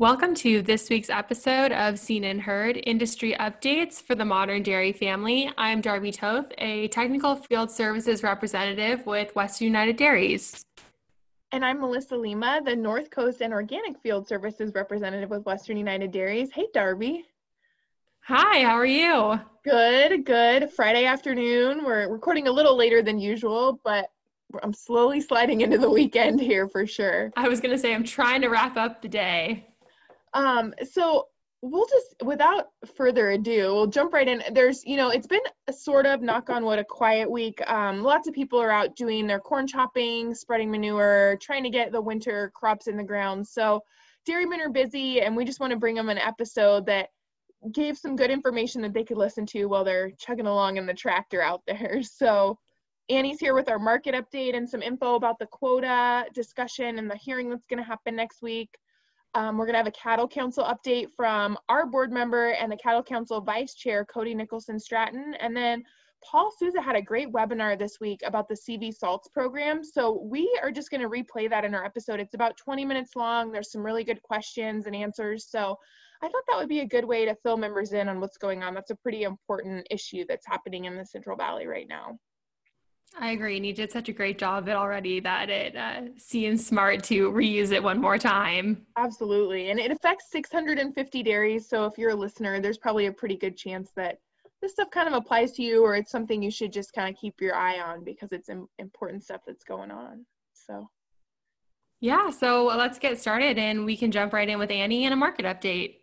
Welcome to this week's episode of Seen and Heard Industry Updates for the Modern Dairy Family. I'm Darby Toth, a technical field services representative with Western United Dairies. And I'm Melissa Lima, the North Coast and Organic Field Services representative with Western United Dairies. Hey, Darby. Hi, how are you? Good, good. Friday afternoon. We're recording a little later than usual, but I'm slowly sliding into the weekend here for sure. I was going to say, I'm trying to wrap up the day. Um, so we'll just without further ado we'll jump right in. There's you know it's been a sort of knock on wood a quiet week. Um, lots of people are out doing their corn chopping spreading manure trying to get the winter crops in the ground. So dairymen are busy and we just want to bring them an episode that gave some good information that they could listen to while they're chugging along in the tractor out there. So annie's here with our market update and some info about the quota discussion and the hearing that's going to happen next week um, we're going to have a cattle council update from our board member and the cattle council vice chair, Cody Nicholson Stratton. And then Paul Souza had a great webinar this week about the CV salts program. So we are just going to replay that in our episode. It's about 20 minutes long. There's some really good questions and answers. So I thought that would be a good way to fill members in on what's going on. That's a pretty important issue that's happening in the Central Valley right now. I agree. And you did such a great job of it already that it uh, seems smart to reuse it one more time. Absolutely. And it affects 650 dairies. So if you're a listener, there's probably a pretty good chance that this stuff kind of applies to you or it's something you should just kind of keep your eye on because it's important stuff that's going on. So. Yeah, so let's get started and we can jump right in with Annie and a market update.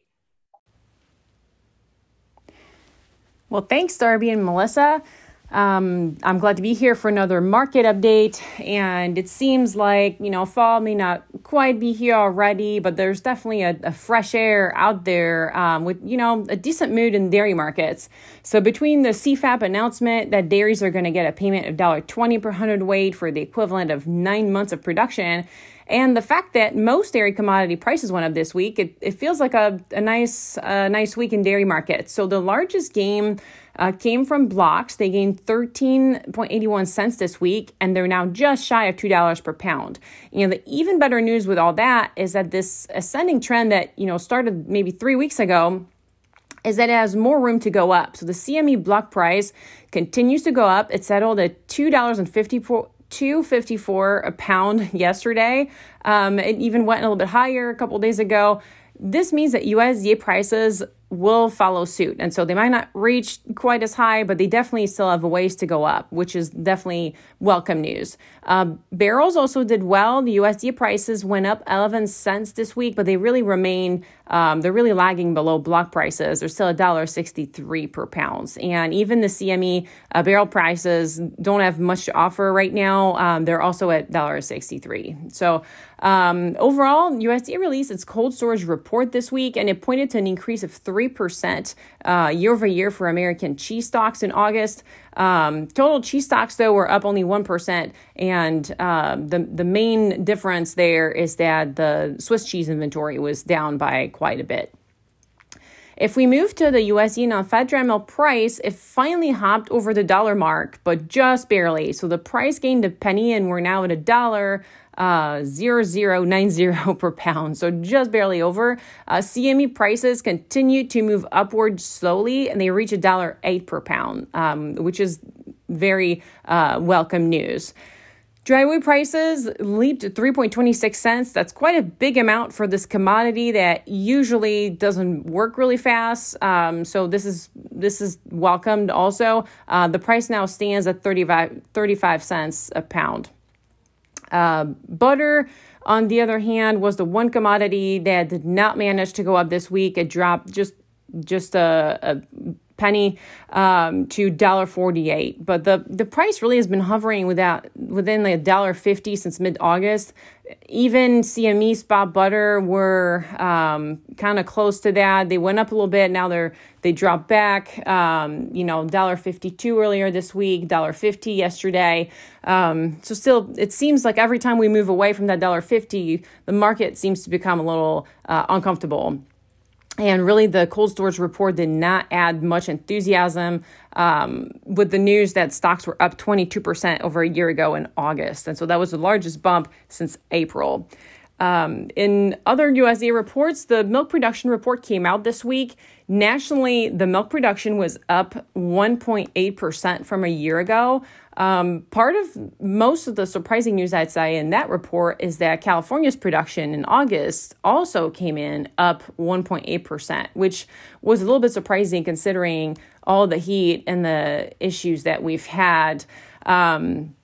Well, thanks, Darby and Melissa. Um, I'm glad to be here for another market update. And it seems like, you know, fall may not quite be here already, but there's definitely a, a fresh air out there um, with, you know, a decent mood in dairy markets. So between the CFAP announcement that dairies are going to get a payment of $1.20 per hundredweight for the equivalent of nine months of production, and the fact that most dairy commodity prices went up this week, it, it feels like a, a nice, a nice week in dairy markets. So the largest game uh, came from blocks. They gained 13.81 cents this week, and they're now just shy of $2 per pound. You know, the even better news with all that is that this ascending trend that, you know, started maybe three weeks ago is that it has more room to go up. So the CME block price continues to go up. It settled at $2.54 254 a pound yesterday. Um, it even went a little bit higher a couple days ago. This means that USDA prices will follow suit. And so they might not reach quite as high, but they definitely still have a ways to go up, which is definitely welcome news. Uh, barrels also did well. The USD prices went up 11 cents this week, but they really remain, um, they're really lagging below block prices. They're still $1.63 per pound. And even the CME uh, barrel prices don't have much to offer right now. Um, they're also at $1.63. So um, overall, USDA released its cold storage report this week, and it pointed to an increase of 3 3% uh, year over year for American cheese stocks in August. Um, total cheese stocks, though, were up only 1%. And uh, the, the main difference there is that the Swiss cheese inventory was down by quite a bit. If we move to the USD milk price, it finally hopped over the dollar mark, but just barely. So the price gained a penny, and we're now at a dollar uh, 0090 per pound, so just barely over. Uh, CME prices continue to move upward slowly, and they reach a dollar eight per pound, um, which is very uh, welcome news. Dry prices leaped to 3.26 cents. That's quite a big amount for this commodity that usually doesn't work really fast. Um, so this is this is welcomed also. Uh, the price now stands at 35, 35 cents a pound. Uh, butter, on the other hand, was the one commodity that did not manage to go up this week. It dropped just just a, a penny um, to dollar forty eight. But the the price really has been hovering without within a dollar fifty since mid August. Even CME spot butter were um, kind of close to that. They went up a little bit. Now they're they dropped back. Um, you know, dollar fifty two earlier this week, dollar fifty yesterday. Um, so still, it seems like every time we move away from that dollar fifty, the market seems to become a little uh, uncomfortable. And really, the cold storage report did not add much enthusiasm um, with the news that stocks were up 22% over a year ago in August. And so that was the largest bump since April. Um, in other USDA reports, the milk production report came out this week. Nationally, the milk production was up 1.8% from a year ago. Um, part of most of the surprising news I'd say in that report is that California's production in August also came in up 1.8%, which was a little bit surprising considering all the heat and the issues that we've had. Um,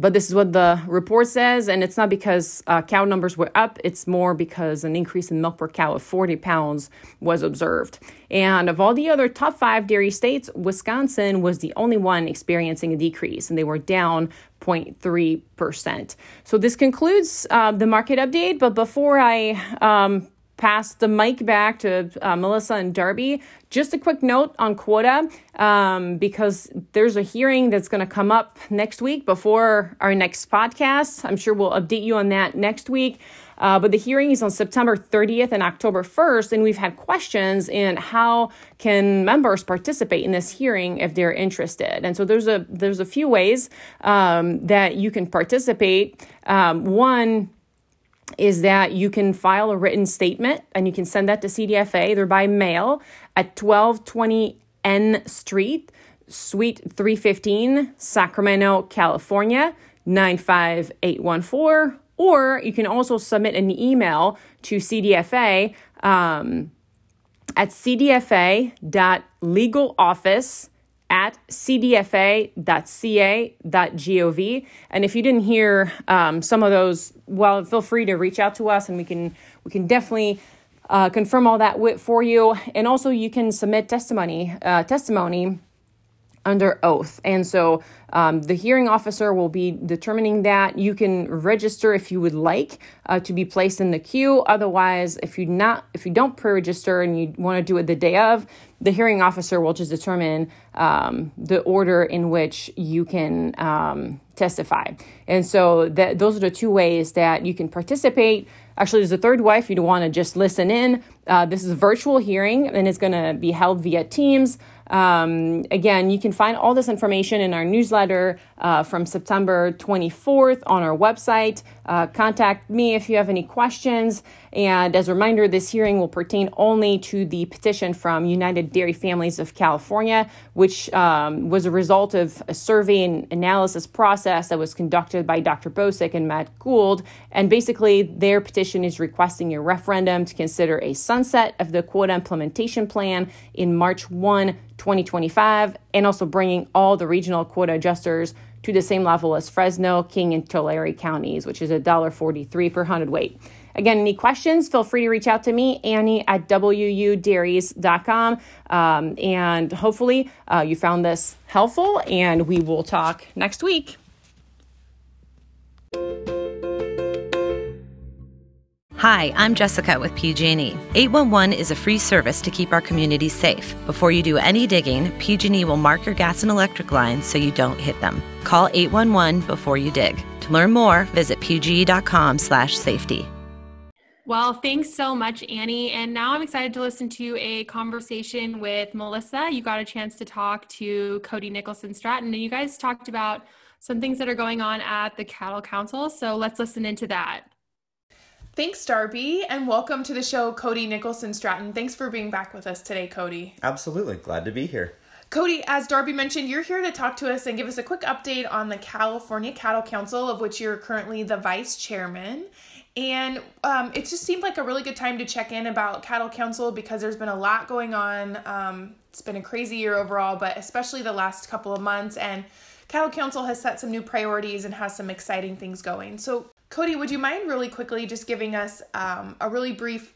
but this is what the report says, and it's not because uh, cow numbers were up, it's more because an increase in milk per cow of 40 pounds was observed. And of all the other top five dairy states, Wisconsin was the only one experiencing a decrease, and they were down 0.3%. So this concludes uh, the market update, but before I um, pass the mic back to uh, Melissa and Darby. Just a quick note on quota, um, because there's a hearing that's going to come up next week before our next podcast. I'm sure we'll update you on that next week. Uh, but the hearing is on September 30th and October 1st, and we've had questions in how can members participate in this hearing if they're interested. And so there's a there's a few ways um, that you can participate. Um, one is that you can file a written statement and you can send that to CDFA either by mail at 1220 N Street, Suite 315, Sacramento, California 95814. Or you can also submit an email to CDFA um, at cdfa.legaloffice at cdfa.ca.gov. And if you didn't hear um, some of those, well, feel free to reach out to us, and we can we can definitely uh, confirm all that with for you. And also, you can submit testimony uh, testimony under oath. And so um, the hearing officer will be determining that. You can register if you would like uh, to be placed in the queue. Otherwise, if you not if you don't pre-register and you want to do it the day of, the hearing officer will just determine um, the order in which you can um, testify. And so that those are the two ways that you can participate. Actually, there's a third way if you want to just listen in. Uh, this is a virtual hearing and it's going to be held via Teams. Um, again, you can find all this information in our newsletter uh, from September 24th on our website. Uh, contact me if you have any questions. And as a reminder, this hearing will pertain only to the petition from United Dairy Families of California, which um, was a result of a survey and analysis process that was conducted by Dr. Bozic and Matt Gould. And basically, their petition is requesting a referendum to consider a sunset of the quota implementation plan in March 1, 2025, and also bringing all the regional quota adjusters to the same level as Fresno, King, and Tulare counties, which is $1.43 per hundredweight. Again, any questions, feel free to reach out to me, Annie at wudairies.com. Um, and hopefully uh, you found this helpful, and we will talk next week. Hi, I'm Jessica with PG&E. 811 is a free service to keep our communities safe. Before you do any digging, PG&E will mark your gas and electric lines so you don't hit them. Call 811 before you dig. To learn more, visit pge.com/safety. Well, thanks so much, Annie. And now I'm excited to listen to a conversation with Melissa. You got a chance to talk to Cody Nicholson Stratton, and you guys talked about some things that are going on at the Cattle Council. So let's listen into that. Thanks, Darby, and welcome to the show, Cody Nicholson Stratton. Thanks for being back with us today, Cody. Absolutely. Glad to be here. Cody, as Darby mentioned, you're here to talk to us and give us a quick update on the California Cattle Council, of which you're currently the vice chairman. And um, it just seemed like a really good time to check in about Cattle Council because there's been a lot going on. Um, it's been a crazy year overall, but especially the last couple of months. And Cattle Council has set some new priorities and has some exciting things going. So, Cody, would you mind really quickly just giving us um, a really brief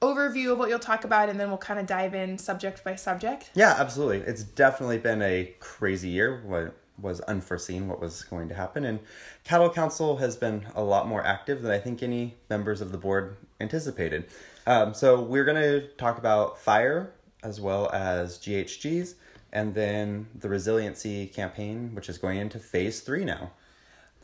overview of what you'll talk about and then we'll kind of dive in subject by subject? Yeah, absolutely. It's definitely been a crazy year. What was unforeseen what was going to happen and cattle council has been a lot more active than i think any members of the board anticipated um, so we're going to talk about fire as well as ghgs and then the resiliency campaign which is going into phase three now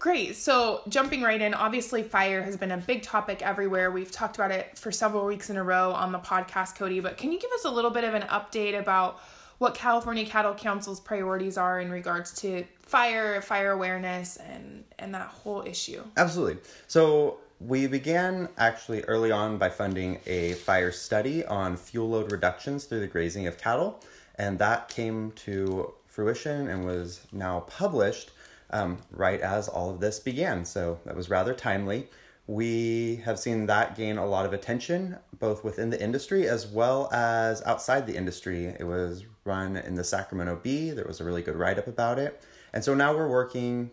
Great. So, jumping right in, obviously, fire has been a big topic everywhere. We've talked about it for several weeks in a row on the podcast, Cody. But can you give us a little bit of an update about what California Cattle Council's priorities are in regards to fire, fire awareness, and and that whole issue? Absolutely. So, we began actually early on by funding a fire study on fuel load reductions through the grazing of cattle, and that came to fruition and was now published um, right as all of this began. So that was rather timely. We have seen that gain a lot of attention, both within the industry as well as outside the industry. It was run in the Sacramento Bee. There was a really good write up about it. And so now we're working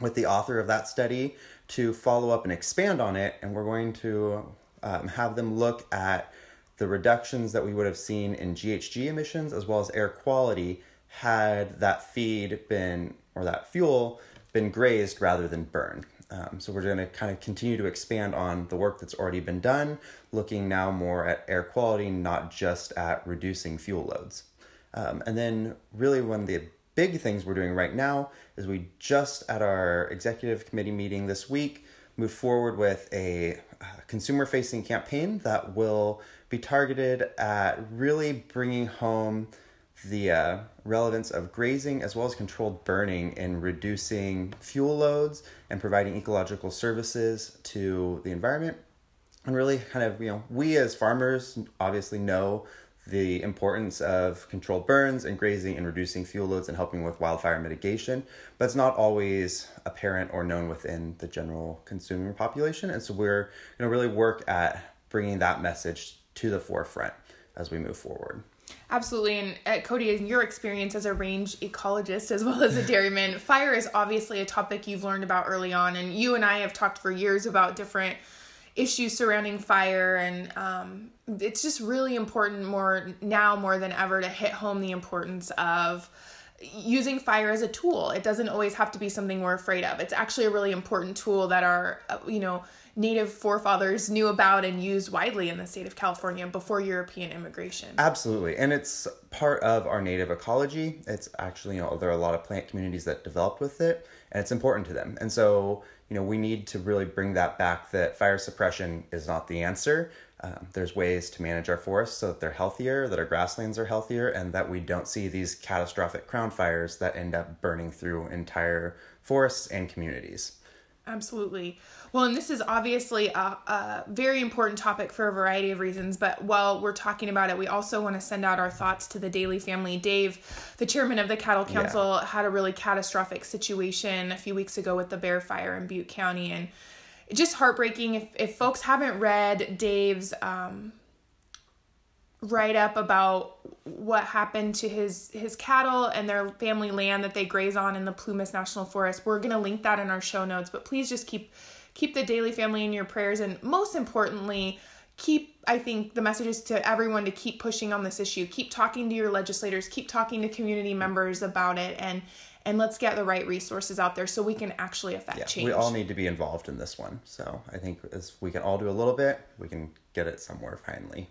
with the author of that study to follow up and expand on it. And we're going to um, have them look at the reductions that we would have seen in GHG emissions as well as air quality had that feed been or that fuel been grazed rather than burned. Um, so we're going to kind of continue to expand on the work that's already been done, looking now more at air quality, not just at reducing fuel loads. Um, and then, really, one of the big things we're doing right now is we just at our executive committee meeting this week moved forward with a uh, consumer facing campaign that will be targeted at really bringing home the uh, relevance of grazing as well as controlled burning in reducing fuel loads and providing ecological services to the environment. And really, kind of, you know, we as farmers obviously know the importance of controlled burns and grazing and reducing fuel loads and helping with wildfire mitigation, but it's not always apparent or known within the general consumer population. And so we're going to really work at bringing that message to the forefront as we move forward. Absolutely. And uh, Cody, in your experience as a range ecologist as well as a dairyman, fire is obviously a topic you've learned about early on. And you and I have talked for years about different issues surrounding fire. And um, it's just really important more now more than ever to hit home the importance of using fire as a tool. It doesn't always have to be something we're afraid of. It's actually a really important tool that our, uh, you know, native forefathers knew about and used widely in the state of California before European immigration. Absolutely. And it's part of our native ecology. It's actually, you know, there are a lot of plant communities that developed with it and it's important to them. And so, you know, we need to really bring that back that fire suppression is not the answer. Um, there's ways to manage our forests so that they're healthier, that our grasslands are healthier, and that we don't see these catastrophic crown fires that end up burning through entire forests and communities. Absolutely. Well, and this is obviously a, a, very important topic for a variety of reasons, but while we're talking about it, we also want to send out our thoughts to the Daley family. Dave, the chairman of the Cattle Council, yeah. had a really catastrophic situation a few weeks ago with the Bear Fire in Butte County, and just heartbreaking. If, if folks haven't read Dave's um, write up about what happened to his his cattle and their family land that they graze on in the Plumas National Forest. We're going to link that in our show notes, but please just keep keep the Daley family in your prayers and most importantly, keep I think the message is to everyone to keep pushing on this issue. Keep talking to your legislators, keep talking to community members about it and and let's get the right resources out there so we can actually affect yeah, change. We all need to be involved in this one. So I think as we can all do a little bit, we can get it somewhere finally.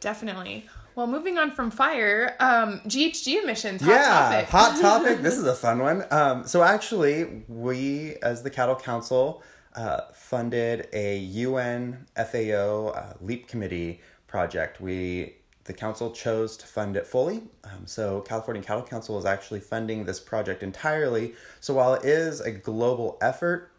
Definitely. Well, moving on from fire, um, GHG emissions. Hot yeah, topic. hot topic. this is a fun one. Um, so actually, we as the Cattle Council uh, funded a UN FAO uh, LEAP committee project. We the council chose to fund it fully. Um, so California Cattle Council is actually funding this project entirely. So while it is a global effort,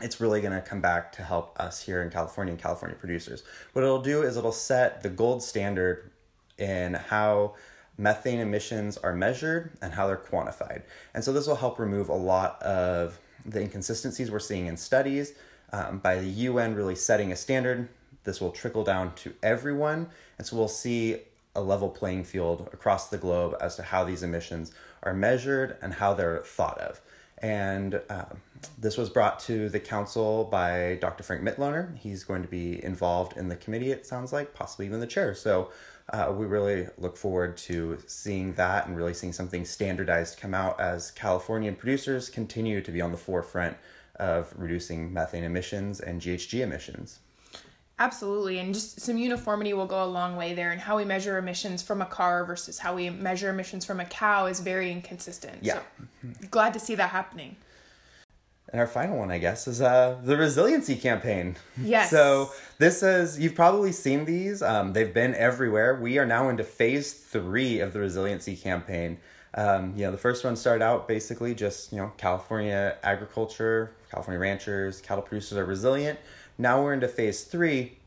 it's really going to come back to help us here in California and California producers. What it'll do is it'll set the gold standard in how methane emissions are measured and how they're quantified. And so this will help remove a lot of the inconsistencies we're seeing in studies. Um, by the UN really setting a standard, this will trickle down to everyone. And so we'll see a level playing field across the globe as to how these emissions are measured and how they're thought of. And um, this was brought to the council by Dr. Frank Mitloehner. He's going to be involved in the committee, it sounds like, possibly even the chair. So uh, we really look forward to seeing that and really seeing something standardized come out as Californian producers continue to be on the forefront of reducing methane emissions and GHG emissions. Absolutely. And just some uniformity will go a long way there. And how we measure emissions from a car versus how we measure emissions from a cow is very inconsistent. Yeah. So glad to see that happening. And our final one, I guess, is uh, the resiliency campaign. Yes. so this is you've probably seen these. Um, they've been everywhere. We are now into phase three of the resiliency campaign. Um, you know, the first one started out basically just you know California agriculture, California ranchers, cattle producers are resilient. now we're into phase three.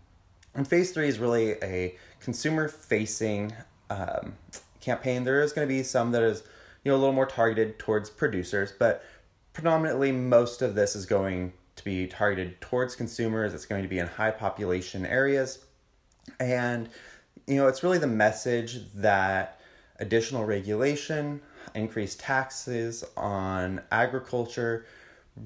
And phase three is really a consumer facing um, campaign. There is going to be some that is you know a little more targeted towards producers, but predominantly most of this is going to be targeted towards consumers. It's going to be in high population areas. And you know, it's really the message that additional regulation, increased taxes on agriculture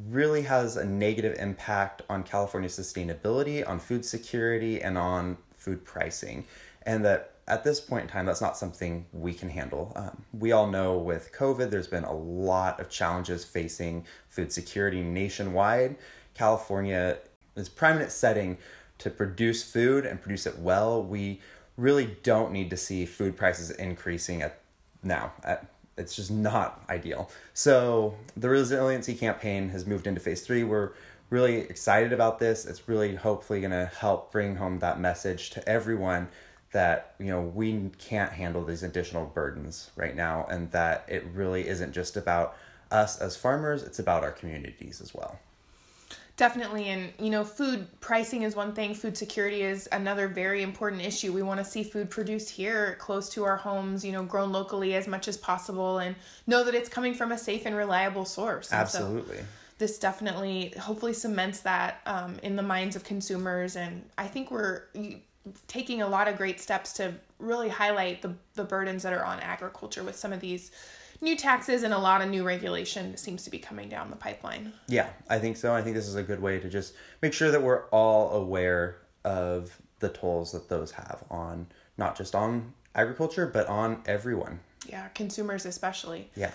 really has a negative impact on California's sustainability, on food security, and on food pricing. And that at this point in time, that's not something we can handle. Um, we all know with COVID, there's been a lot of challenges facing food security nationwide. California is prominent setting to produce food and produce it well. We really don't need to see food prices increasing at now. At, it's just not ideal. So the resiliency campaign has moved into phase three. We're really excited about this. It's really hopefully going to help bring home that message to everyone that you know we can't handle these additional burdens right now and that it really isn't just about us as farmers it's about our communities as well. Definitely and you know food pricing is one thing food security is another very important issue. We want to see food produced here close to our homes you know grown locally as much as possible and know that it's coming from a safe and reliable source absolutely so this definitely hopefully cements that um, in the minds of consumers and i think we're taking a lot of great steps to really highlight the, the burdens that are on agriculture with some of these new taxes and a lot of new regulation seems to be coming down the pipeline. Yeah, I think so. I think this is a good way to just make sure that we're all aware of the tolls that those have on not just on agriculture but on everyone. Yeah, consumers especially. Yeah.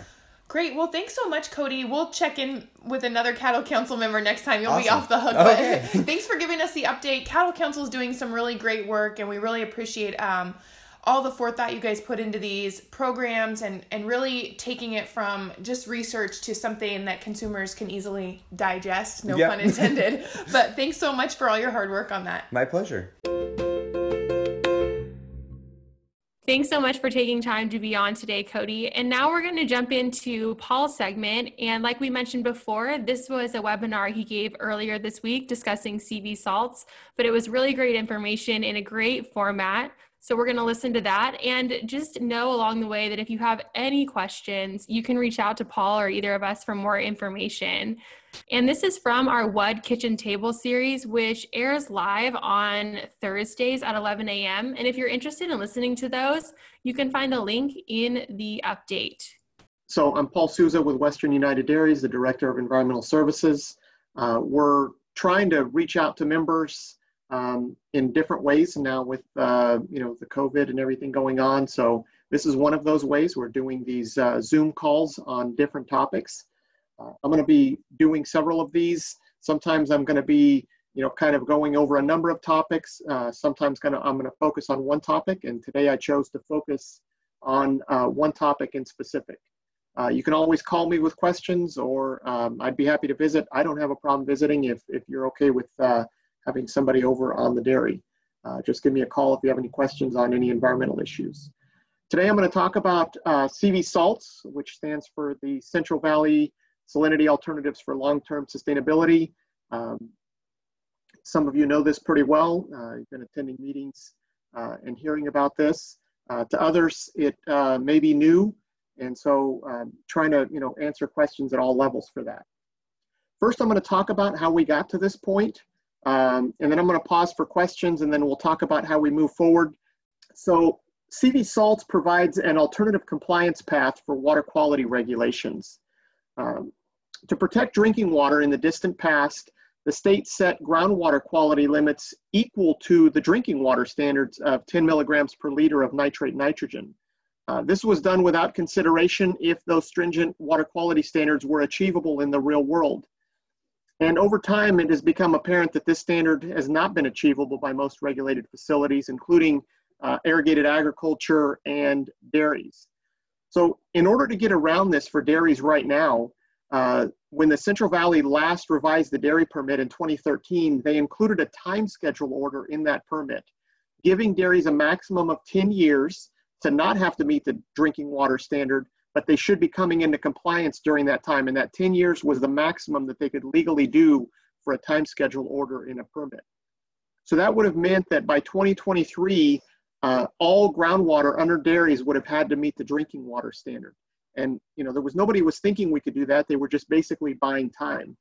Great. Well, thanks so much, Cody. We'll check in with another Cattle Council member next time. You'll awesome. be off the hook. Okay. But thanks for giving us the update. Cattle Council is doing some really great work, and we really appreciate um, all the forethought you guys put into these programs and, and really taking it from just research to something that consumers can easily digest. No yep. pun intended. but thanks so much for all your hard work on that. My pleasure. Thanks so much for taking time to be on today, Cody. And now we're going to jump into Paul's segment. And like we mentioned before, this was a webinar he gave earlier this week discussing CV salts, but it was really great information in a great format. So we're going to listen to that and just know along the way that if you have any questions, you can reach out to Paul or either of us for more information. And this is from our WUD Kitchen Table series, which airs live on Thursdays at 11 a.m. And if you're interested in listening to those, you can find a link in the update. So I'm Paul Souza with Western United Dairies, the Director of Environmental Services. Uh, we're trying to reach out to members um, in different ways now with uh, you know the COVID and everything going on. So this is one of those ways. We're doing these uh, Zoom calls on different topics. Uh, I'm going to be doing several of these. Sometimes I'm going to be, you know, kind of going over a number of topics. Uh, sometimes gonna, I'm going to focus on one topic, and today I chose to focus on uh, one topic in specific. Uh, you can always call me with questions, or um, I'd be happy to visit. I don't have a problem visiting if, if you're okay with uh, having somebody over on the dairy. Uh, just give me a call if you have any questions on any environmental issues. Today I'm going to talk about CV salts, which stands for the Central Valley salinity alternatives for long-term sustainability. Um, some of you know this pretty well. Uh, you've been attending meetings uh, and hearing about this. Uh, to others, it uh, may be new, and so um, trying to you know answer questions at all levels for that. First, I'm going to talk about how we got to this point, um, and then I'm going to pause for questions, and then we'll talk about how we move forward. So, CV Salts provides an alternative compliance path for water quality regulations. Um, to protect drinking water in the distant past, the state set groundwater quality limits equal to the drinking water standards of 10 milligrams per liter of nitrate nitrogen. Uh, this was done without consideration if those stringent water quality standards were achievable in the real world. And over time, it has become apparent that this standard has not been achievable by most regulated facilities, including uh, irrigated agriculture and dairies. So in order to get around this for dairies right now, uh, when the Central Valley last revised the dairy permit in 2013, they included a time schedule order in that permit, giving dairies a maximum of 10 years to not have to meet the drinking water standard, but they should be coming into compliance during that time. And that 10 years was the maximum that they could legally do for a time schedule order in a permit. So that would have meant that by 2023, uh, all groundwater under dairies would have had to meet the drinking water standard. And you know, there was nobody was thinking we could do that. They were just basically buying time.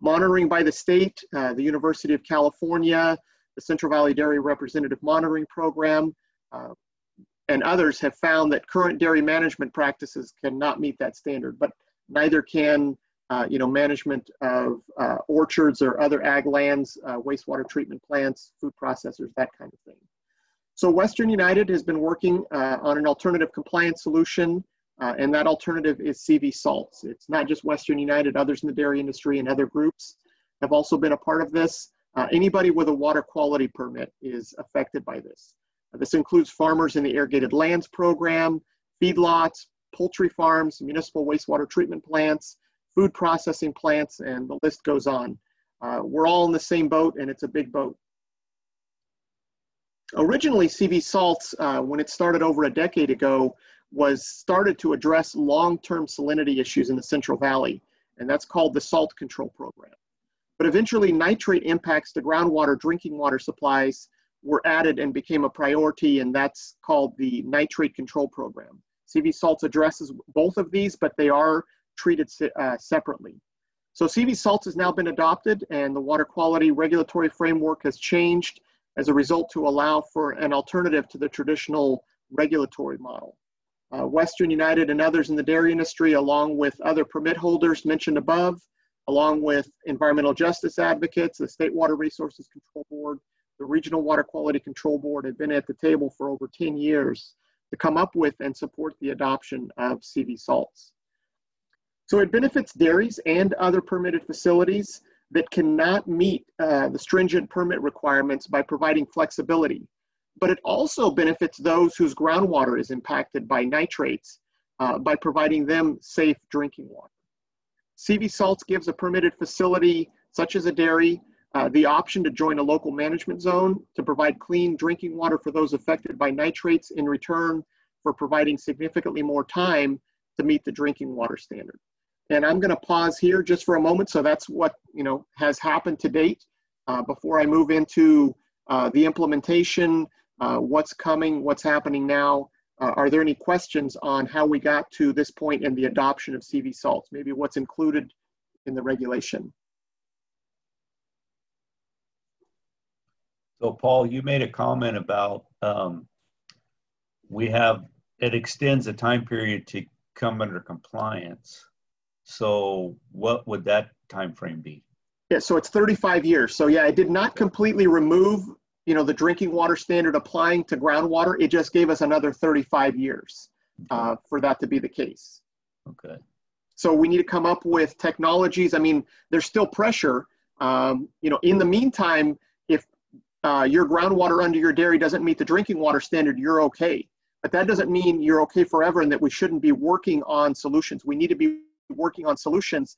Monitoring by the state, uh, the University of California, the Central Valley Dairy Representative Monitoring Program, uh, and others have found that current dairy management practices cannot meet that standard, but neither can uh, you know, management of uh, orchards or other ag lands, uh, wastewater treatment plants, food processors, that kind of thing. So Western United has been working uh, on an alternative compliance solution, uh, and that alternative is CV salts. It's not just Western United, others in the dairy industry and other groups have also been a part of this. Uh, anybody with a water quality permit is affected by this. this includes farmers in the irrigated lands program, feedlots, poultry farms, municipal wastewater treatment plants, food processing plants, and the list goes on. Uh, we're all in the same boat, and it's a big boat. Originally, CV Salts, uh, when it started over a decade ago, was started to address long-term salinity issues in the Central Valley, and that's called the Salt Control Program. But eventually, nitrate impacts to groundwater drinking water supplies were added and became a priority, and that's called the Nitrate Control Program. CV Salts addresses both of these, but they are treated uh, separately. So CV Salts has now been adopted, and the water quality regulatory framework has changed as a result to allow for an alternative to the traditional regulatory model. Uh, Western United and others in the dairy industry, along with other permit holders mentioned above, along with environmental justice advocates, the State Water Resources Control Board, the Regional Water Quality Control Board have been at the table for over 10 years to come up with and support the adoption of CV salts. So it benefits dairies and other permitted facilities that cannot meet uh, the stringent permit requirements by providing flexibility. But it also benefits those whose groundwater is impacted by nitrates uh, by providing them safe drinking water. CV Salts gives a permitted facility, such as a dairy, uh, the option to join a local management zone to provide clean drinking water for those affected by nitrates in return for providing significantly more time to meet the drinking water standard. And I'm going to pause here just for a moment. So that's what you know has happened to date. Uh, before I move into uh, the implementation, uh, what's coming, what's happening now. Uh, are there any questions on how we got to this point in the adoption of CV salts? Maybe what's included in the regulation? So Paul, you made a comment about um, we have, it extends the time period to come under compliance. So what would that time frame be? Yeah, so it's 35 years. So yeah, it did not completely remove, you know, the drinking water standard applying to groundwater. It just gave us another 35 years uh, for that to be the case. Okay. So we need to come up with technologies. I mean, there's still pressure. Um, you know, in the meantime, if uh, your groundwater under your dairy doesn't meet the drinking water standard, you're okay. But that doesn't mean you're okay forever and that we shouldn't be working on solutions. We need to be working on solutions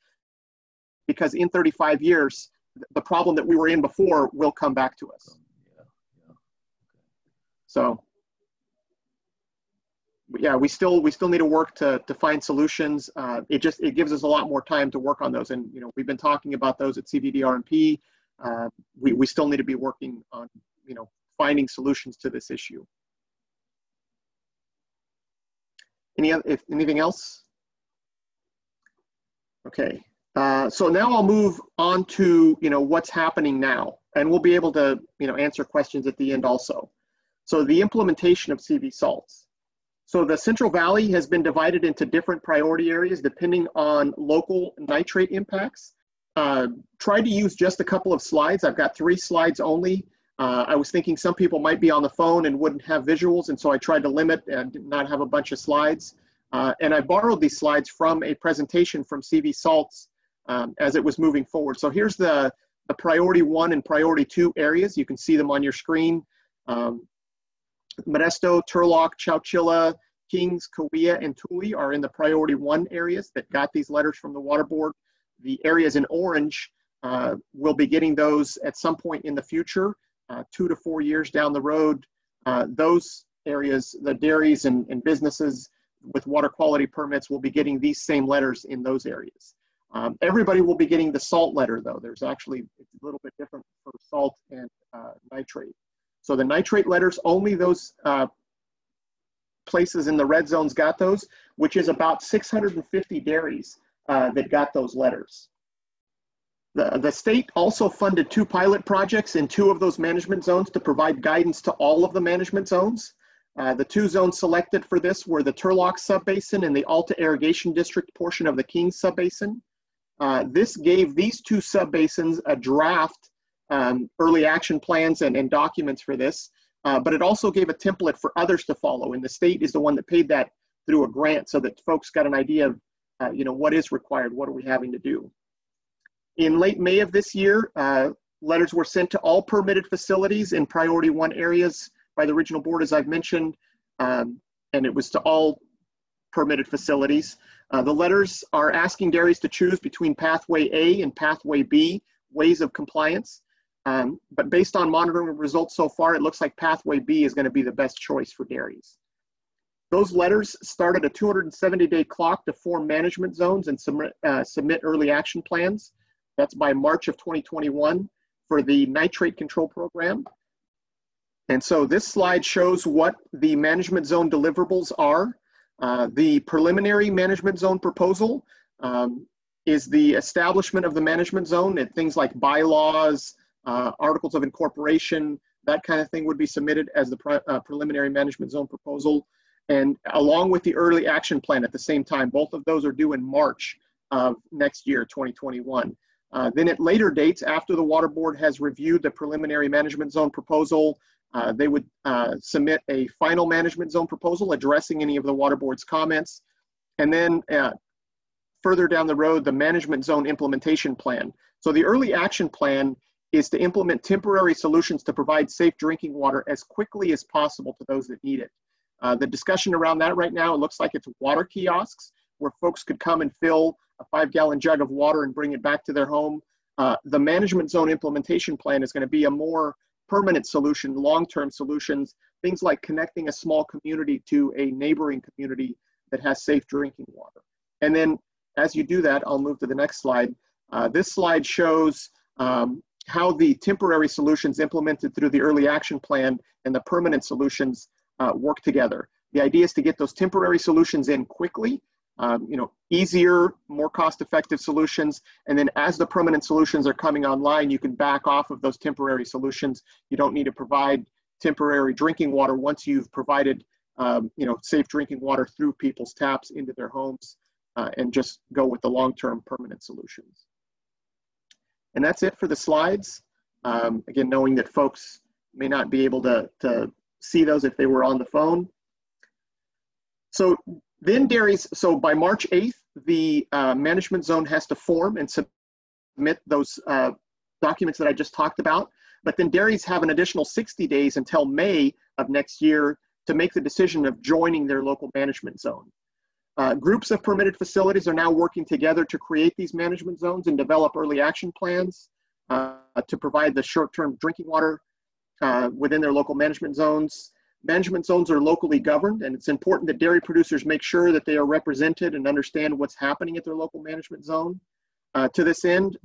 because in 35 years, the problem that we were in before will come back to us. So yeah, we still we still need to work to to find solutions. Uh, it just it gives us a lot more time to work on those, and you know we've been talking about those at CVDRMP. Uh, we we still need to be working on you know finding solutions to this issue. Any other, if anything else? Okay, uh, so now I'll move on to you know what's happening now, and we'll be able to you know answer questions at the end also. So the implementation of CV salts. So the Central Valley has been divided into different priority areas depending on local nitrate impacts. Uh, try to use just a couple of slides. I've got three slides only. Uh, I was thinking some people might be on the phone and wouldn't have visuals, and so I tried to limit and not have a bunch of slides. Uh, and I borrowed these slides from a presentation from CV Salts um, as it was moving forward. So here's the, the priority one and priority two areas. You can see them on your screen. Um, Modesto, Turlock, Chowchilla, Kings, Kaweah, and Tule are in the priority one areas that got these letters from the water board. The areas in orange uh, will be getting those at some point in the future, uh, two to four years down the road. Uh, those areas, the dairies and, and businesses with water quality permits will be getting these same letters in those areas. Um, everybody will be getting the salt letter though. There's actually, it's a little bit different for salt and uh, nitrate. So the nitrate letters, only those uh, places in the red zones got those, which is about 650 dairies uh, that got those letters. The, the state also funded two pilot projects in two of those management zones to provide guidance to all of the management zones. Uh, the two zones selected for this were the Turlock Subbasin and the Alta Irrigation District portion of the King Subbasin. Uh, this gave these two subbasins a draft um, early action plans and, and documents for this, uh, but it also gave a template for others to follow. And the state is the one that paid that through a grant so that folks got an idea of, uh, you know, what is required, what are we having to do. In late May of this year, uh, letters were sent to all permitted facilities in priority one areas by the regional board, as I've mentioned, um, and it was to all permitted facilities. Uh, the letters are asking dairies to choose between pathway A and pathway B ways of compliance. Um, but based on monitoring results so far, it looks like pathway B is going to be the best choice for dairies. Those letters started a 270 day clock to form management zones and uh, submit early action plans. That's by March of 2021 for the nitrate control program. And so this slide shows what the management zone deliverables are. Uh, the preliminary management zone proposal um, is the establishment of the management zone and things like bylaws, uh, articles of incorporation, that kind of thing would be submitted as the pre uh, preliminary management zone proposal. And along with the early action plan at the same time, both of those are due in March of next year, 2021. Uh, then at later dates, after the Water Board has reviewed the preliminary management zone proposal, uh, they would uh, submit a final management zone proposal addressing any of the Water Board's comments. And then uh, further down the road, the management zone implementation plan. So the early action plan is to implement temporary solutions to provide safe drinking water as quickly as possible to those that need it. Uh, the discussion around that right now, it looks like it's water kiosks where folks could come and fill a five gallon jug of water and bring it back to their home. Uh, the management zone implementation plan is going to be a more permanent solution, long-term solutions, things like connecting a small community to a neighboring community that has safe drinking water. And then as you do that, I'll move to the next slide. Uh, this slide shows um, how the temporary solutions implemented through the early action plan and the permanent solutions uh, work together. The idea is to get those temporary solutions in quickly, um, you know, easier, more cost-effective solutions. And then as the permanent solutions are coming online, you can back off of those temporary solutions. You don't need to provide temporary drinking water once you've provided, um, you know, safe drinking water through people's taps into their homes uh, and just go with the long-term permanent solutions. And that's it for the slides. Um, again, knowing that folks may not be able to, to see those if they were on the phone. So then dairies, so by March 8th, the uh, management zone has to form and submit those uh, documents that I just talked about. But then dairies have an additional 60 days until May of next year to make the decision of joining their local management zone. Uh, groups of permitted facilities are now working together to create these management zones and develop early action plans uh, to provide the short-term drinking water uh, within their local management zones. Management zones are locally governed, and it's important that dairy producers make sure that they are represented and understand what's happening at their local management zone. Uh, to this end,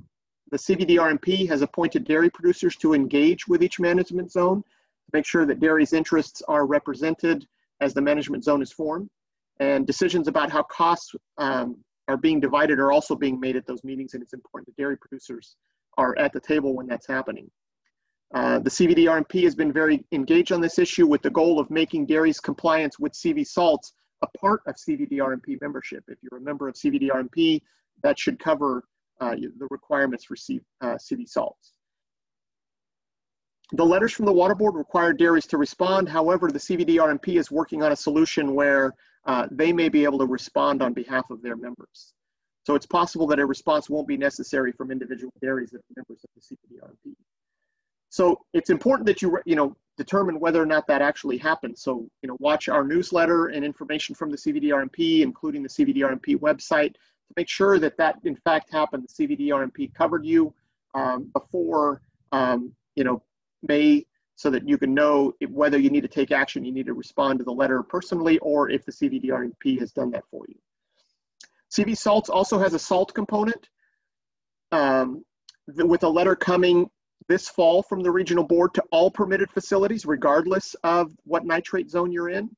the CVDRMP has appointed dairy producers to engage with each management zone to make sure that dairy's interests are represented as the management zone is formed. And decisions about how costs um, are being divided are also being made at those meetings, and it's important that dairy producers are at the table when that's happening. Uh, the CVDRMP has been very engaged on this issue with the goal of making dairies compliance with CV salts a part of CVDRMP membership. If you're a member of CVDRMP, that should cover uh, the requirements for C, uh, CV salts. The letters from the Water Board require dairies to respond. However, the CVDRMP is working on a solution where uh, they may be able to respond on behalf of their members. So it's possible that a response won't be necessary from individual dairies that are members of the CVDRMP. So it's important that you, you know, determine whether or not that actually happened. So, you know, watch our newsletter and information from the CVDRMP, including the CVDRMP website, to make sure that that in fact happened. The CVDRMP covered you um, before, um, you know, May, so that you can know if, whether you need to take action, you need to respond to the letter personally, or if the CVDRMP has done that for you. CV Salts also has a salt component. um, with a letter coming this fall from the regional board to all permitted facilities, regardless of what nitrate zone you're in.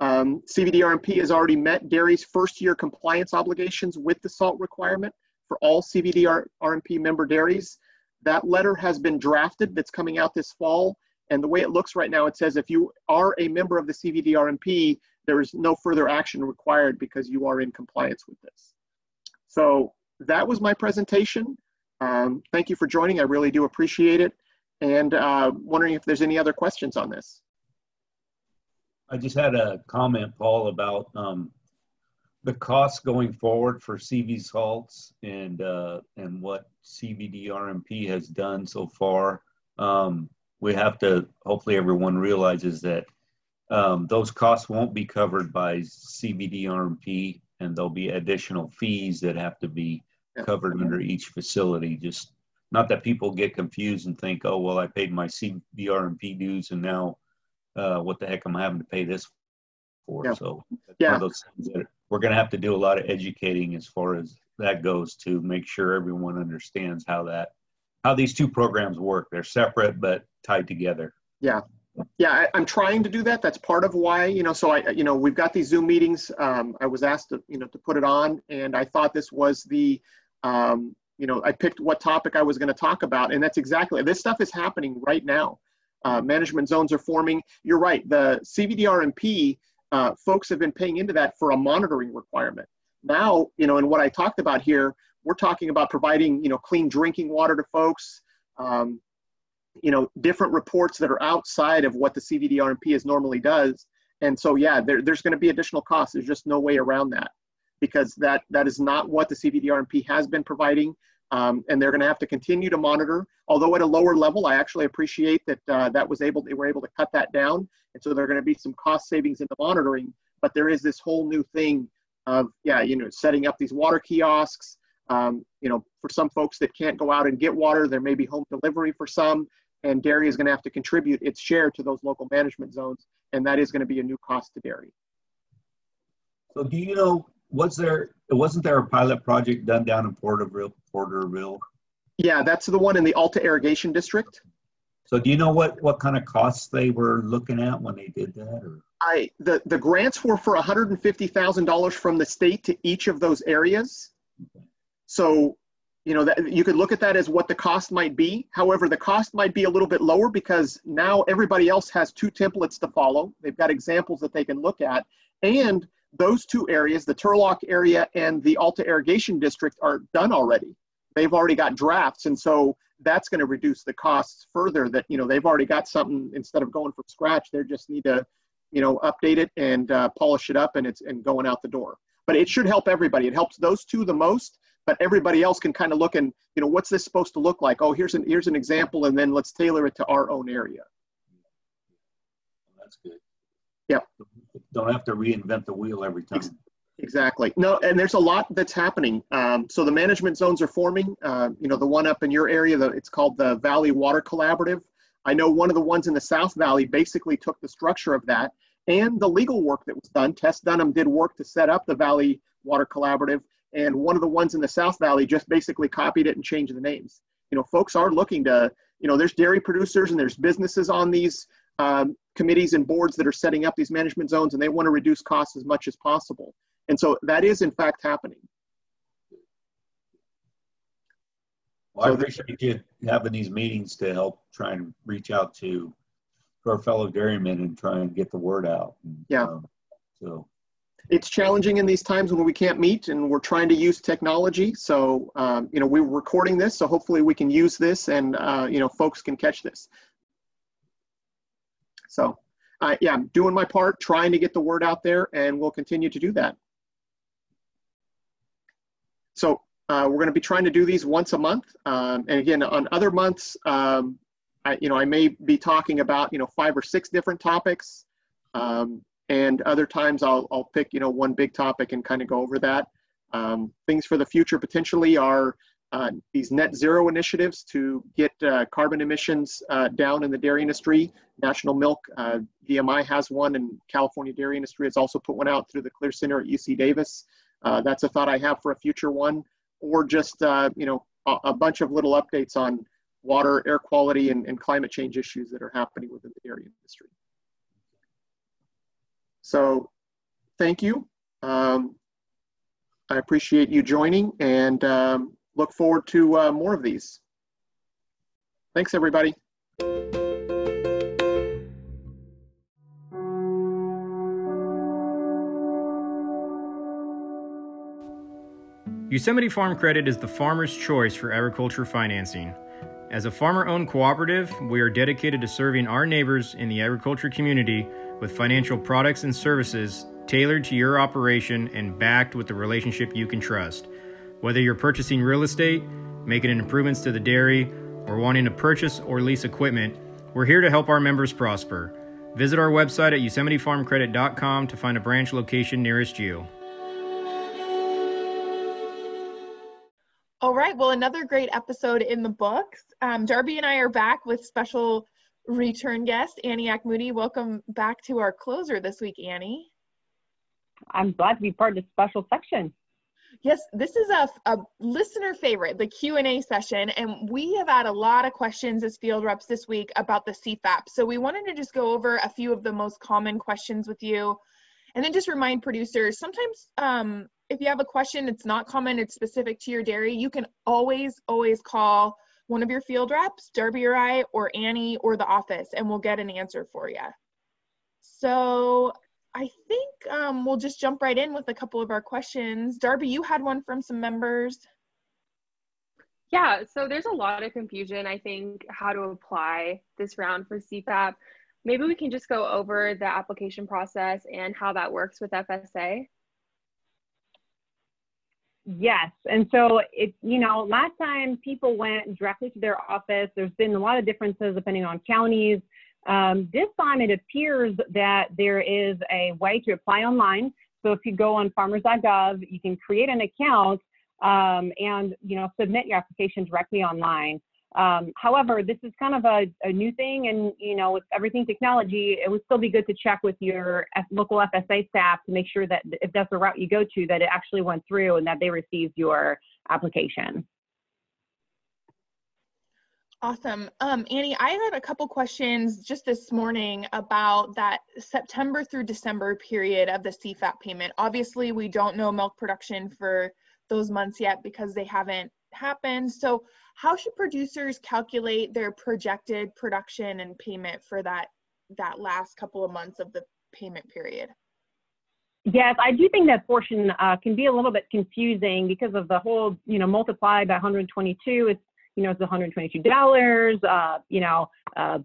Um, CVD-RMP has already met dairy's first year compliance obligations with the salt requirement for all CVD-RMP member dairies. That letter has been drafted that's coming out this fall. And the way it looks right now, it says if you are a member of the CVD-RMP, there is no further action required because you are in compliance with this. So that was my presentation. Um, thank you for joining. I really do appreciate it. And uh, wondering if there's any other questions on this. I just had a comment, Paul, about um, the costs going forward for CV salts and uh, and what CVD RMP has done so far. Um, we have to hopefully everyone realizes that um, those costs won't be covered by CVD RMP, and there'll be additional fees that have to be covered under each facility. Just not that people get confused and think, oh well, I paid my CVD RMP dues, and now uh, what the heck am I having to pay this for? Yeah. So Yeah. those things that we're going to have to do a lot of educating as far as that goes to make sure everyone understands how that how these two programs work. They're separate but tied together. Yeah, I, I'm trying to do that. That's part of why, you know, so I, you know, we've got these Zoom meetings. Um, I was asked to, you know, to put it on and I thought this was the, um, you know, I picked what topic I was going to talk about. And that's exactly, this stuff is happening right now. Uh, management zones are forming. You're right. The CVDRMP uh, folks have been paying into that for a monitoring requirement. Now, you know, and what I talked about here, we're talking about providing, you know, clean drinking water to folks, um, you know, different reports that are outside of what the CVDRMP is normally does. And so, yeah, there, there's going to be additional costs. There's just no way around that because that that is not what the CVDRMP has been providing. Um, and they're going to have to continue to monitor. Although at a lower level, I actually appreciate that uh, that was able they were able to cut that down, and so there are going to be some cost savings in the monitoring. But there is this whole new thing of yeah, you know, setting up these water kiosks. Um, you know, for some folks that can't go out and get water, there may be home delivery for some, and dairy is going to have to contribute its share to those local management zones, and that is going to be a new cost to dairy. So do you know was there wasn't there a pilot project done down in Porterville Porterville? Yeah, that's the one in the Alta Irrigation District. So do you know what what kind of costs they were looking at when they did that or I the the grants were for $150,000 from the state to each of those areas. So, you know, that you could look at that as what the cost might be. However, the cost might be a little bit lower because now everybody else has two templates to follow. They've got examples that they can look at and those two areas, the Turlock area and the Alta Irrigation District are done already. They've already got drafts and so that's going to reduce the costs further that, you know, they've already got something instead of going from scratch, they just need to you know, update it and uh, polish it up and it's and going out the door. But it should help everybody. It helps those two the most, but everybody else can kind of look and, you know, what's this supposed to look like? Oh, here's an here's an example and then let's tailor it to our own area. that's good. Yeah. Don't have to reinvent the wheel every time. Exactly. No, and there's a lot that's happening. Um, so the management zones are forming. Uh, you know, the one up in your area, the, it's called the Valley Water Collaborative. I know one of the ones in the South Valley basically took the structure of that and the legal work that was done. Tess Dunham did work to set up the Valley Water Collaborative, and one of the ones in the South Valley just basically copied it and changed the names. You know, folks are looking to, you know, there's dairy producers and there's businesses on these um, committees and boards that are setting up these management zones, and they want to reduce costs as much as possible. And so that is in fact happening. Well, I appreciate you having these meetings to help try and reach out to, to our fellow dairymen and try and get the word out. And, Yeah. um, so it's challenging in these times when we can't meet and we're trying to use technology. So, um, you know, we're recording this, so hopefully we can use this and, uh, you know, folks can catch this. So, yeah, I'm doing my part, trying to get the word out there, and we'll continue to do that. So, uh, we're going to be trying to do these once a month. Um, and again, on other months, um, I, you know, I may be talking about, you know, five or six different topics. Um, and other times I'll, I'll pick, you know, one big topic and kind of go over that. Um, things for the future potentially are these net zero initiatives to get uh, carbon emissions uh, down in the dairy industry. National Milk, uh, DMI has one, and California Dairy Industry has also put one out through the Clear Center at UC Davis. Uh, that's a thought I have for a future one, or just, uh, you know, a, a bunch of little updates on water, air quality, and, and climate change issues that are happening within the dairy industry. So thank you. Um, I appreciate you joining and um, look forward to uh, more of these. Thanks, everybody. Yosemite Farm Credit is the farmer's choice for agriculture financing. As a farmer owned cooperative, we are dedicated to serving our neighbors in the agriculture community with financial products and services tailored to your operation and backed with the relationship you can trust. Whether you're purchasing real estate, making improvements to the dairy, or wanting to purchase or lease equipment, we're here to help our members prosper. Visit our website at yosemitefarmcredit.com to find a branch location nearest you. All right. Well, another great episode in the books. Um, Darby and I are back with special return guest, Annie Moody. Welcome back to our closer this week, Annie. I'm glad to be part of this special section. Yes, this is a, a listener favorite, the Q&A session, and we have had a lot of questions as field reps this week about the CFAP. So we wanted to just go over a few of the most common questions with you, and then just remind producers, sometimes um, if you have a question, it's not common, it's specific to your dairy, you can always, always call one of your field reps, Darby or I, or Annie, or the office, and we'll get an answer for you. So I think um, we'll just jump right in with a couple of our questions. Darby, you had one from some members. Yeah, so there's a lot of confusion, I think, how to apply this round for CFAP. Maybe we can just go over the application process and how that works with FSA. Yes. And so it, you know, last time people went directly to their office, there's been a lot of differences depending on counties. Um, this time it appears that there is a way to apply online. So if you go on farmers.gov, you can create an account um, and, you know, submit your application directly online. Um, however, this is kind of a, a, new thing, and you know, with everything technology, it would still be good to check with your local FSA staff to make sure that if that's the route you go to, that it actually went through and that they received your application. Awesome. Um, Annie, I had a couple questions just this morning about that September through December period of the CFAP payment. Obviously, we don't know milk production for those months yet because they haven't happened. So how should producers calculate their projected production and payment for that that last couple of months of the payment period? Yes, I do think that portion uh, can be a little bit confusing because of the whole, you know, multiply by 122. It's, you know, it's 122 dollars. Uh, you know, uh,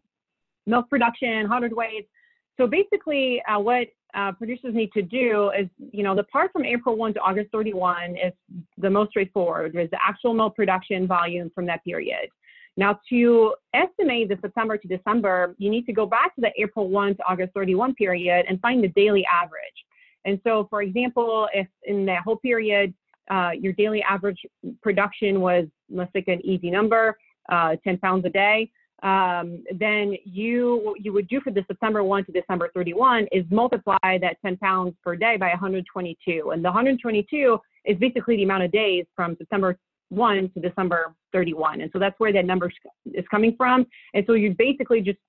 milk production, 100 weights. So basically, uh, what uh, producers need to do is, you know, the part from April 1 to August 31 is the most straightforward, is the actual milk production volume from that period. Now, to estimate the September to December, you need to go back to the April 1 to August 31 period and find the daily average. And so, for example, if in that whole period, uh, your daily average production was, let's take an easy number, uh, 10 pounds a day, um, then you what you would do for the September 1 to December 31 is multiply that 10 pounds per day by 122. And the 122 is basically the amount of days from September 1 to December 31. And so that's where that number is coming from. And so you basically just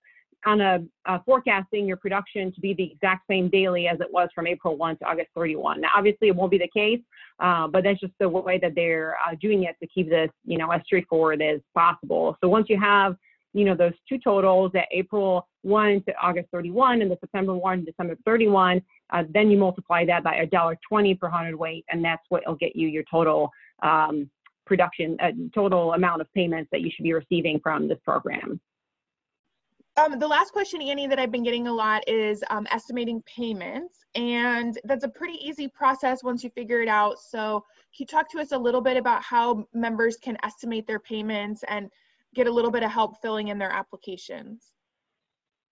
kind of uh, forecasting your production to be the exact same daily as it was from April 1 to August 31. Now, obviously, it won't be the case, uh, but that's just the way that they're uh, doing it to keep this, you know, as straightforward as possible. So once you have you know, those two totals at April 1 to August 31 and the September 1 to December 31, uh, then you multiply that by $1.20 per hundredweight, and that's what will get you your total um, production, uh, total amount of payments that you should be receiving from this program. Um, the last question, Annie, that I've been getting a lot is um, estimating payments. And that's a pretty easy process once you figure it out. So, can you talk to us a little bit about how members can estimate their payments and get a little bit of help filling in their applications.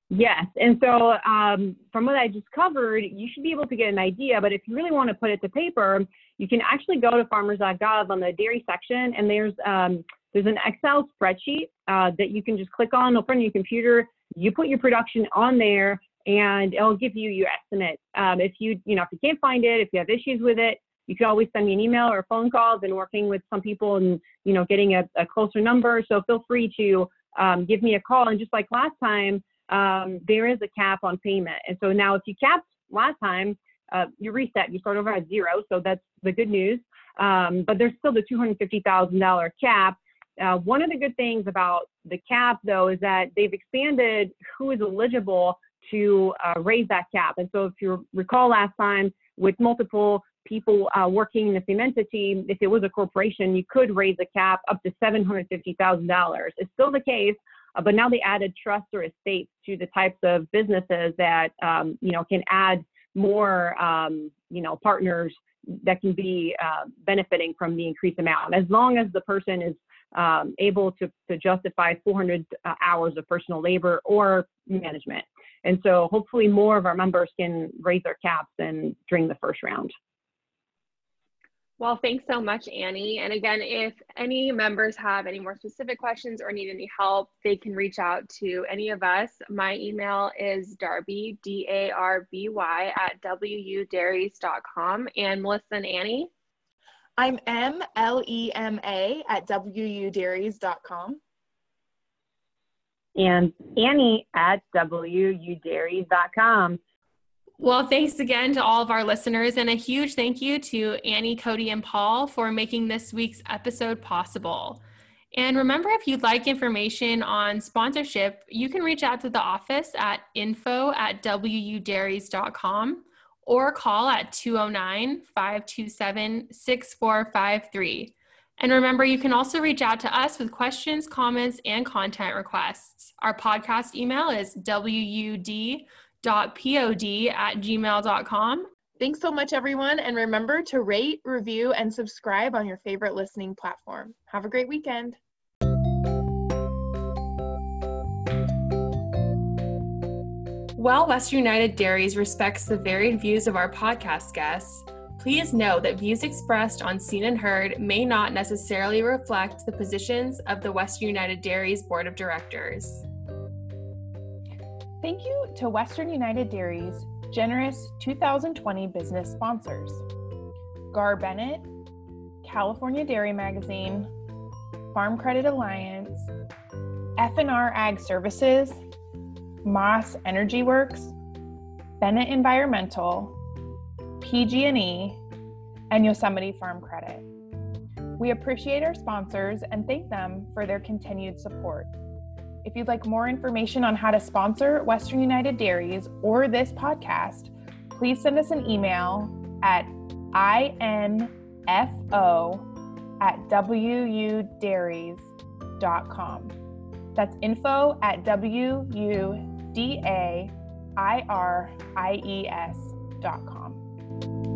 Yes, and so um, from what I just covered, you should be able to get an idea. But if you really want to put it to paper, you can actually go to farmers.gov on the dairy section, and there's um, there's an Excel spreadsheet uh, that you can just click on, open your computer. You put your production on there, and it'll give you your estimate. Um, if you you know if you can't find it, if you have issues with it, you can always send me an email or a phone call. I've been working with some people and, you know, getting a, a closer number. So feel free to um, give me a call. And just like last time, um, there is a cap on payment. And so now if you capped last time, uh, you reset, you start over at zero. So that's the good news. Um, but there's still the $250,000 cap. Uh, one of the good things about the cap, though, is that they've expanded who is eligible to uh, raise that cap. And so, if you recall last time, with multiple people uh, working in the same entity, if it was a corporation, you could raise the cap up to $750,000. It's still the case, uh, but now they added trusts or estates to the types of businesses that um, you know can add more um, you know partners that can be uh, benefiting from the increased amount, as long as the person is um, able to, to justify 400 uh, hours of personal labor or management. And so hopefully more of our members can raise their caps than during the first round. Well, thanks so much, Annie. And again, if any members have any more specific questions or need any help, they can reach out to any of us. My email is darby, D A R B Y, at wudairies.com. And Melissa and Annie? I'm M L E M A at wudairies.com. And Annie at wudairies.com. Well, thanks again to all of our listeners, and a huge thank you to Annie, Cody, and Paul for making this week's episode possible. And remember, if you'd like information on sponsorship, you can reach out to the office at info at wudairies.com or call at 209 527 6453. And remember, you can also reach out to us with questions, comments, and content requests. Our podcast email is wud.pod at gmail.com. Thanks so much, everyone. And remember to rate, review, and subscribe on your favorite listening platform. Have a great weekend. While Western United Dairies respects the varied views of our podcast guests, please know that views expressed on Seen and Heard may not necessarily reflect the positions of the Western United Dairies Board of Directors. Thank you to Western United Dairies' generous 2020 business sponsors Gar Bennett, California Dairy Magazine, Farm Credit Alliance, F&R Ag Services, Maas Energy Works, Bennett Environmental, PG&E, and Yosemite Farm Credit. We appreciate our sponsors and thank them for their continued support. If you'd like more information on how to sponsor Western United Dairies or this podcast, please send us an email at info at wudairies.com. That's info at w u d a i r i e s dot com.